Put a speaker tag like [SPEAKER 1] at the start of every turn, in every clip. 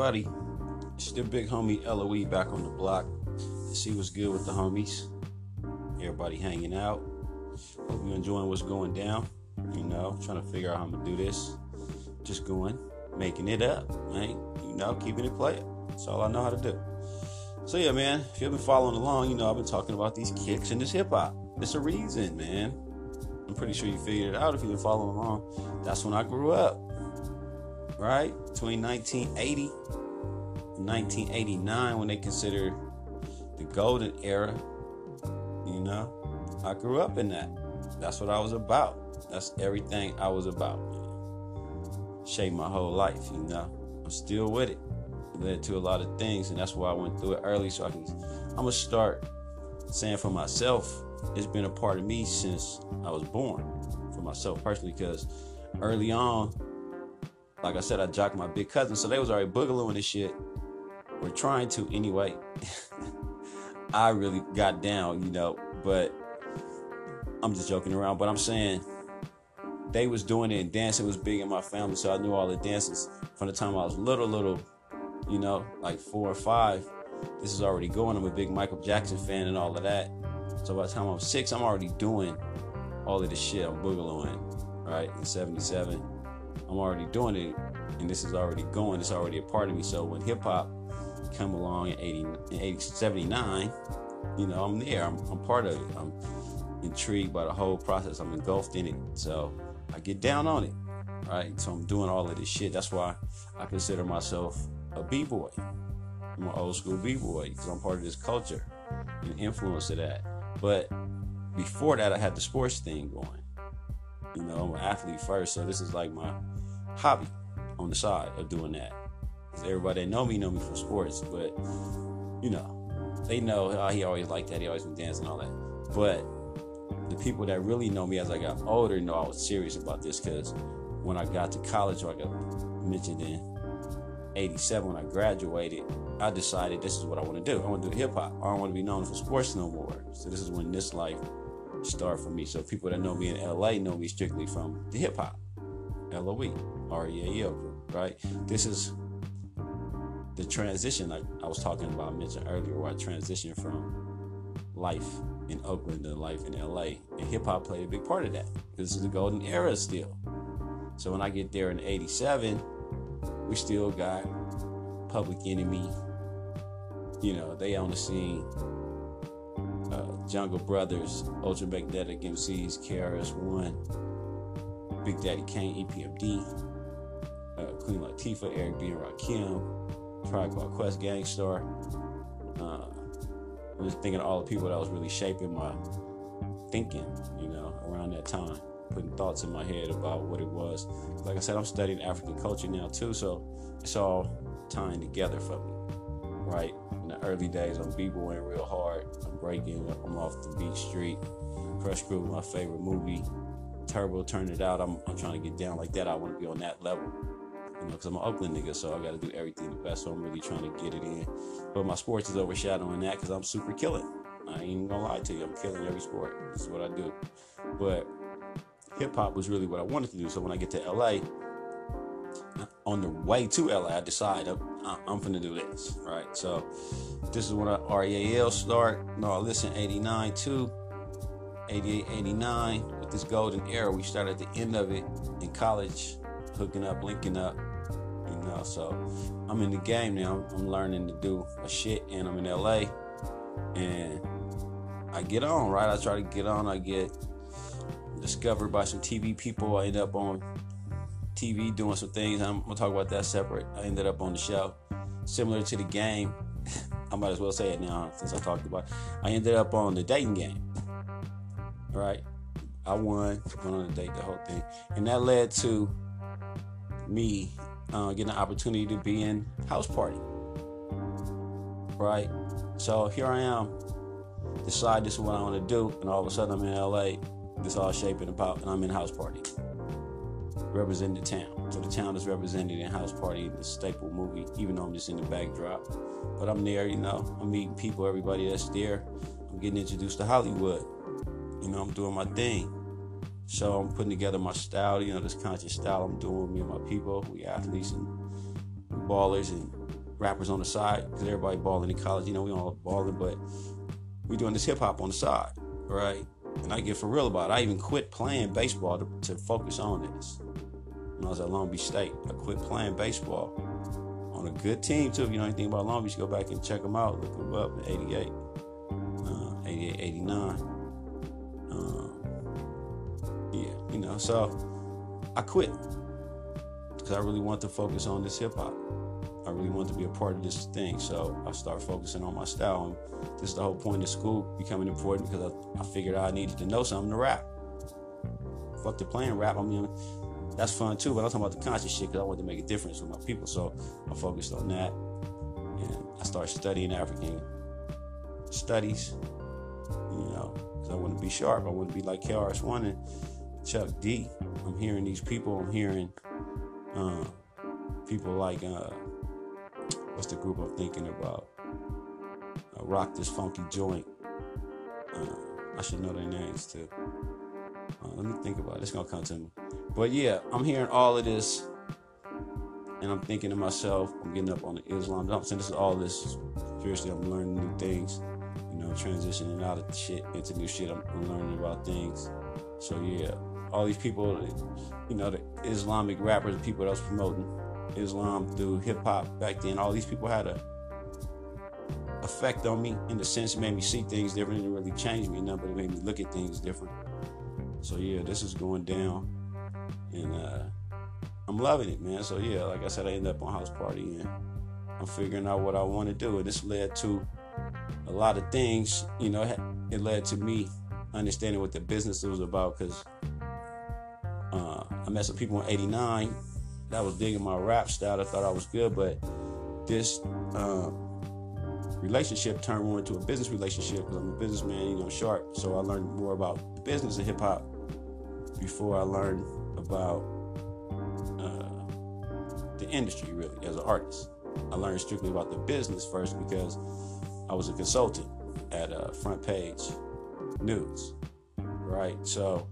[SPEAKER 1] everybody? It's the big homie LOE back on the block. See what's good with the homies. Everybody hanging out. Hope you're enjoying what's going down. You know, trying to figure out how I'm gonna do this. Just going, making it up, right? You know, keeping it playing. That's all I know how to do. So yeah, man, if you've been following along, you know I've been talking about these kicks and this hip hop. It's a reason, man. I'm pretty sure you figured it out if you've been following along. That's when I grew up. Right? Between 1980 and 1989 when they consider the golden era. You know? I grew up in that. That's what I was about. That's everything I was about. Shaped my whole life, you know. I'm still with it led to a lot of things, and that's why I went through it early. So I can, I'm gonna start saying for myself, it's been a part of me since I was born, for myself personally, because early on, like I said, I jocked my big cousin, so they was already boogalooing this shit. We're trying to anyway. I really got down, you know, but I'm just joking around. But I'm saying they was doing it and dancing was big in my family, so I knew all the dances from the time I was little, little you know, like four or five, this is already going. I'm a big Michael Jackson fan and all of that. So by the time I'm six, I'm already doing all of this shit. I'm boogalooing, right? In 77, I'm already doing it, and this is already going. It's already a part of me. So when hip hop come along in 80, in 80, 79, you know, I'm there. I'm, I'm part of it. I'm intrigued by the whole process. I'm engulfed in it. So I get down on it, right? So I'm doing all of this shit. That's why I consider myself a b-boy. I'm an old school b-boy because I'm part of this culture and influence of that. But before that, I had the sports thing going. You know, I'm an athlete first, so this is like my hobby on the side of doing that. Because everybody that know me know me from sports, but you know, they know how he always liked that. He always been dancing and all that. But the people that really know me as I got older know I was serious about this because when I got to college, or I mentioned in 87 when I graduated, I decided this is what I want to do. I want to do hip hop. I don't want to be known for sports no more. So this is when this life started for me. So people that know me in LA know me strictly from the hip hop. LOE, R-E-A-L group, right? This is the transition like I was talking about, I mentioned earlier, where I transitioned from life in Oakland to life in LA. And hip hop played a big part of that. This is the golden era still. So when I get there in 87, we still got Public Enemy. You know, they on the scene. Uh, Jungle Brothers, Ultra Magnetic MCs, KRS One, Big Daddy Kane, EPMD, uh, Queen Latifah, Eric B. and Rakim, Tribe Called Quest, Gang Starr. Uh, I'm just thinking of all the people that was really shaping my thinking, you know, around that time putting thoughts in my head about what it was. Like I said, I'm studying African culture now too, so it's all tying together for me. Right? In the early days, I'm b-boying real hard. I'm breaking. I'm off the beat street. Krush Groove, my favorite movie. Turbo, turn it out. I'm, I'm trying to get down like that. I want to be on that level. You know, because I'm an Oakland nigga, so I got to do everything the best. So I'm really trying to get it in. But my sports is overshadowing that because I'm super killing. I ain't gonna lie to you. I'm killing every sport. This is what I do. But hip hop was really what I wanted to do. So when I get to LA, on the way to LA, I decide I'm, I'm gonna do this, right? So this is when I REAL start. No, listen 89 to 88, 89 this golden era. We started at the end of it in college, hooking up, linking up. You know, so I'm in the game now. I'm learning to do a shit, and I'm in LA, and I get on, right? I try to get on. I get discovered by some TV people. I end up on TV doing some things. I'm gonna talk about that separate. I ended up on the show, similar to the game. I might as well say it now since I talked about. It. I ended up on the dating game. Right, I won, went on a date, the whole thing, and that led to me uh, getting an opportunity to be in house party. Right, so here I am. Decide this is what I want to do, and all of a sudden I'm in LA this all shaping about, and I'm in house party, representing the town. So the town is represented in house party, the staple movie, even though I'm just in the backdrop. But I'm there, you know. I'm meeting people, everybody that's there. I'm getting introduced to Hollywood. You know, I'm doing my thing. So I'm putting together my style, you know, this conscious style I'm doing with me and my people. We athletes and ballers and rappers on the side because everybody balling in college. You know, we all balling, but we doing this hip hop on the side, right? And I get for real about it. I even quit playing baseball to, to focus on this. When I was at Long Beach State, I quit playing baseball on a good team too. If you know anything about Long Beach, go back and check them out. Look them up in 88, uh, 88, 89. Um, yeah, you know, so I quit because I really want to focus on this hip hop. I really want to be a part of this thing. So I started focusing on my style. And this is the whole point of school becoming important because I, I figured I needed to know something to rap. Fuck the playing rap. I mean, that's fun too, but I'm talking about the conscious shit because I wanted to make a difference with my people. So I focused on that. And I started studying African studies, you know, because I want to be sharp. I want to be like KRS-One and Chuck D. I'm hearing these people. I'm hearing uh, people like uh, what's the group I'm thinking about? Uh, Rock this funky joint. Uh, I should know their names too. Uh, let me think about it. It's gonna come to me. But yeah, I'm hearing all of this, and I'm thinking to myself, I'm getting up on the Islam. I'm saying this is all this. Seriously, I'm learning new things. Transitioning out of shit into new shit. I'm, I'm learning about things. So yeah, all these people, you know, the Islamic rappers, the people that was promoting Islam through hip hop back then, all these people had a effect on me in the sense it made me see things different. It didn't really change me enough, but it made me look at things different. So yeah, this is going down, and uh, I'm loving it, man. So yeah, like I said, I ended up on house party, and I'm figuring out what I want to do, and this led to a lot of things. You know, it led to me understanding what the business was about because uh, I met some people in '89 that was digging my rap style. I thought I was good, but this uh, relationship turned more into a business relationship because I'm a businessman, you know, sharp. So I learned more about business and hip hop before I learned about uh, the industry, really, as an artist. I learned strictly about the business first because I was a consultant at uh, Front Page News, right? So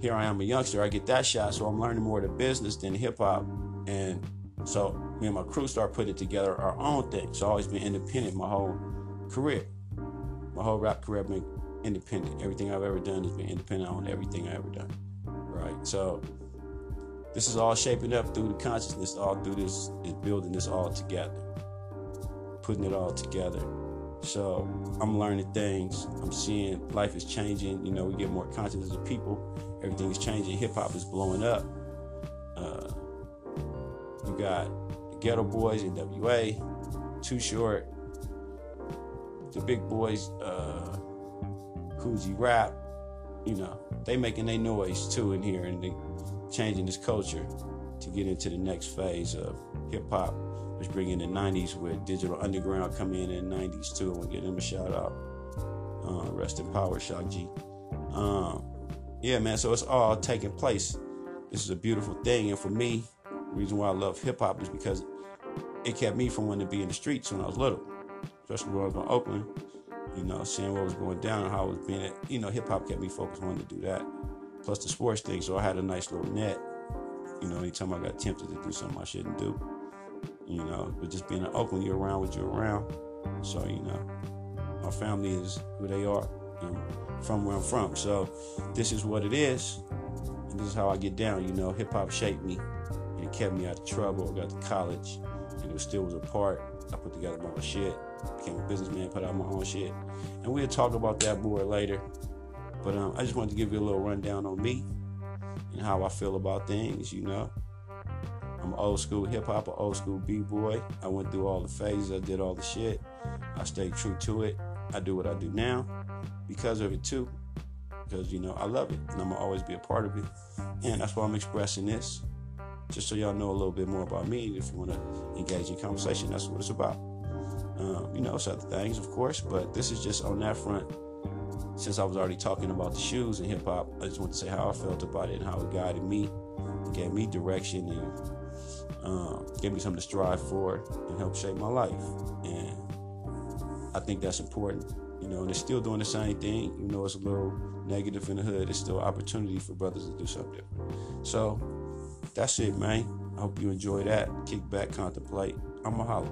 [SPEAKER 1] here I am a youngster, I get that shot, so I'm learning more of the business than hip hop. And so me and my crew start putting together our own thing. So I've always been independent my whole career. My whole rap career I've been independent. Everything I've ever done has been independent on everything I ever done. Right. So this is all shaping up through the consciousness, all through this is building this all together. Putting it all together. So I'm learning things. I'm seeing life is changing. You know, we get more conscious as a people. Everything is changing. Hip hop is blowing up. Uh, you got the Geto Boys, NWA, Too Short, the big boys, uh, Rap. You know, they making their noise too in here and they changing this culture to get into the next phase of hip hop bringing the 90s with Digital Underground coming in in the 90s too. I And we give them a shout out. Uh, rest in power, Shock G. Um, yeah, man. So it's all taking place. This is a beautiful thing, and for me, the reason why I love hip hop is because it kept me from wanting to be in the streets when I was little, especially when I was in Oakland. You know, seeing what was going down and how it was being. You know, hip hop kept me focused on wanting to do that. Plus the sports thing, so I had a nice little net. You know, anytime I got tempted to do something I shouldn't do you know, but just being in Oakland, you're around what you're around. So, you know, my family is who they are and from where I'm from. So, this is what it is. And this is how I get down. You know, hip hop shaped me and kept me out of trouble. I got to college and it still was a part. I put together my own shit, became a businessman, put out my own shit. And we'll talk about that more later. But um, I just wanted to give you a little rundown on me and how I feel about things, you know. I'm old school hip hop, an old school b boy. I went through all the phases. I did all the shit. I stayed true to it. I do what I do now because of it too. Because you know I love it, and I'm gonna always be a part of it. And that's why I'm expressing this, just so y'all know a little bit more about me. If you want to engage in conversation, that's what it's about. Um, you know, it's other things, of course, but this is just on that front. Since I was already talking about the shoes and hip hop, I just want to say how I felt about it and how it guided me, gave me direction, and um, gave me something to strive for and help shape my life. And I think that's important. You know, and they're still doing the same thing. You know, it's a little negative in the hood. It's still opportunity for brothers to do something different. So that's it, man. I hope you enjoy that. Kick back, contemplate. I'm a holler.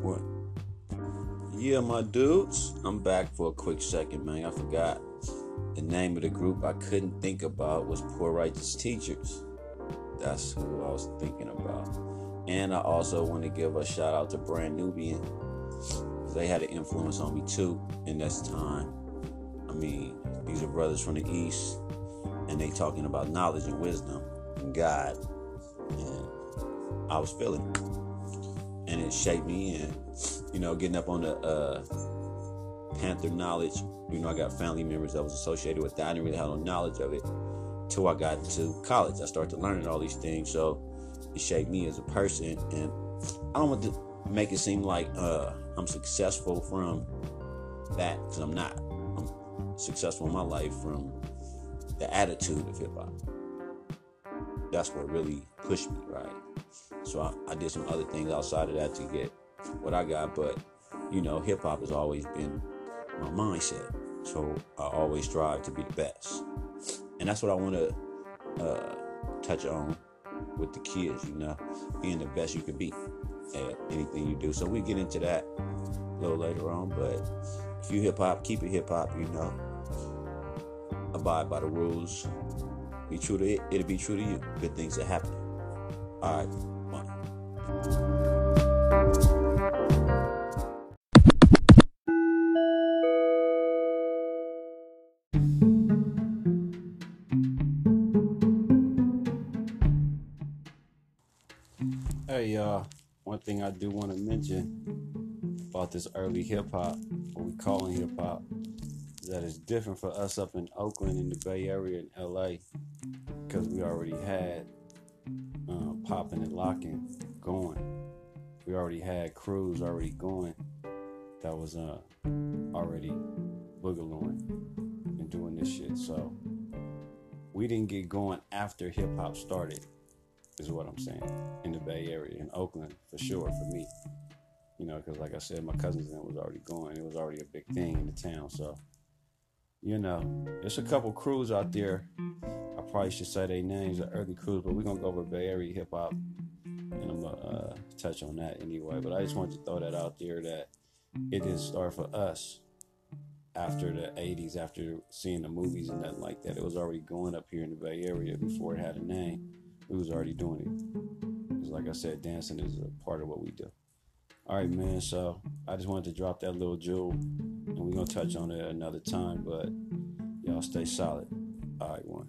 [SPEAKER 1] What? Yeah, my dudes. I'm back for a quick second, man. I forgot the name of the group I couldn't think about was Poor Righteous Teachers. That's who I was thinking about. And I also want to give a shout out to Brand Nubian. They had an influence on me too in this time. I mean, these are brothers from the East, and they talking about knowledge and wisdom and God. And I was feeling it. And it shaped me and you know, getting up on the uh, Panther knowledge. You know, I got family members that was associated with that. I didn't really have no knowledge of it till I got to college. I started learning all these things. So it shaped me as a person. And I don't want to make it seem like uh, I'm successful from that because I'm not. I'm successful in my life from the attitude of hip hop. That's what really pushed me, right? So I, I, did some other things outside of that to get what I got, but you know, hip hop has always been my mindset. So I always strive to be the best, and that's what I want to uh, touch on with the kids. You know, being the best you can be at anything you do. So we get into that a little later on, but if you hip hop, keep it hip hop. You know, abide by the rules. Be true to it. It'll be true to you. Good things that happen. All right, one. Thing I do want to mention about this early hip hop, what we call hip hop, is that it's different for us up in Oakland, in the Bay Area, in LA, because we already had uh, popping and locking going. We already had crews already going that was uh, already boogalooing and doing this shit. So we didn't get going after hip hop started is what I'm saying in the Bay Area, in Oakland for sure for me. You know, because like I said, my cousins then was already going. It was already a big thing in the town. So, you know, there's a couple crews out there. I probably should say their names, the early crews, but we're gonna go over Bay Area hip hop, and I'm gonna uh, touch on that anyway. But I just wanted to throw that out there that it didn't start for us after the 80s, after seeing the movies and nothing like that. It was already going up here in the Bay Area before it had a name we was already doing it. Because like I said, dancing is a part of what we do. All right, man. So I just wanted to drop that little jewel, and we're gonna touch on it another time. But y'all stay solid. All right, one.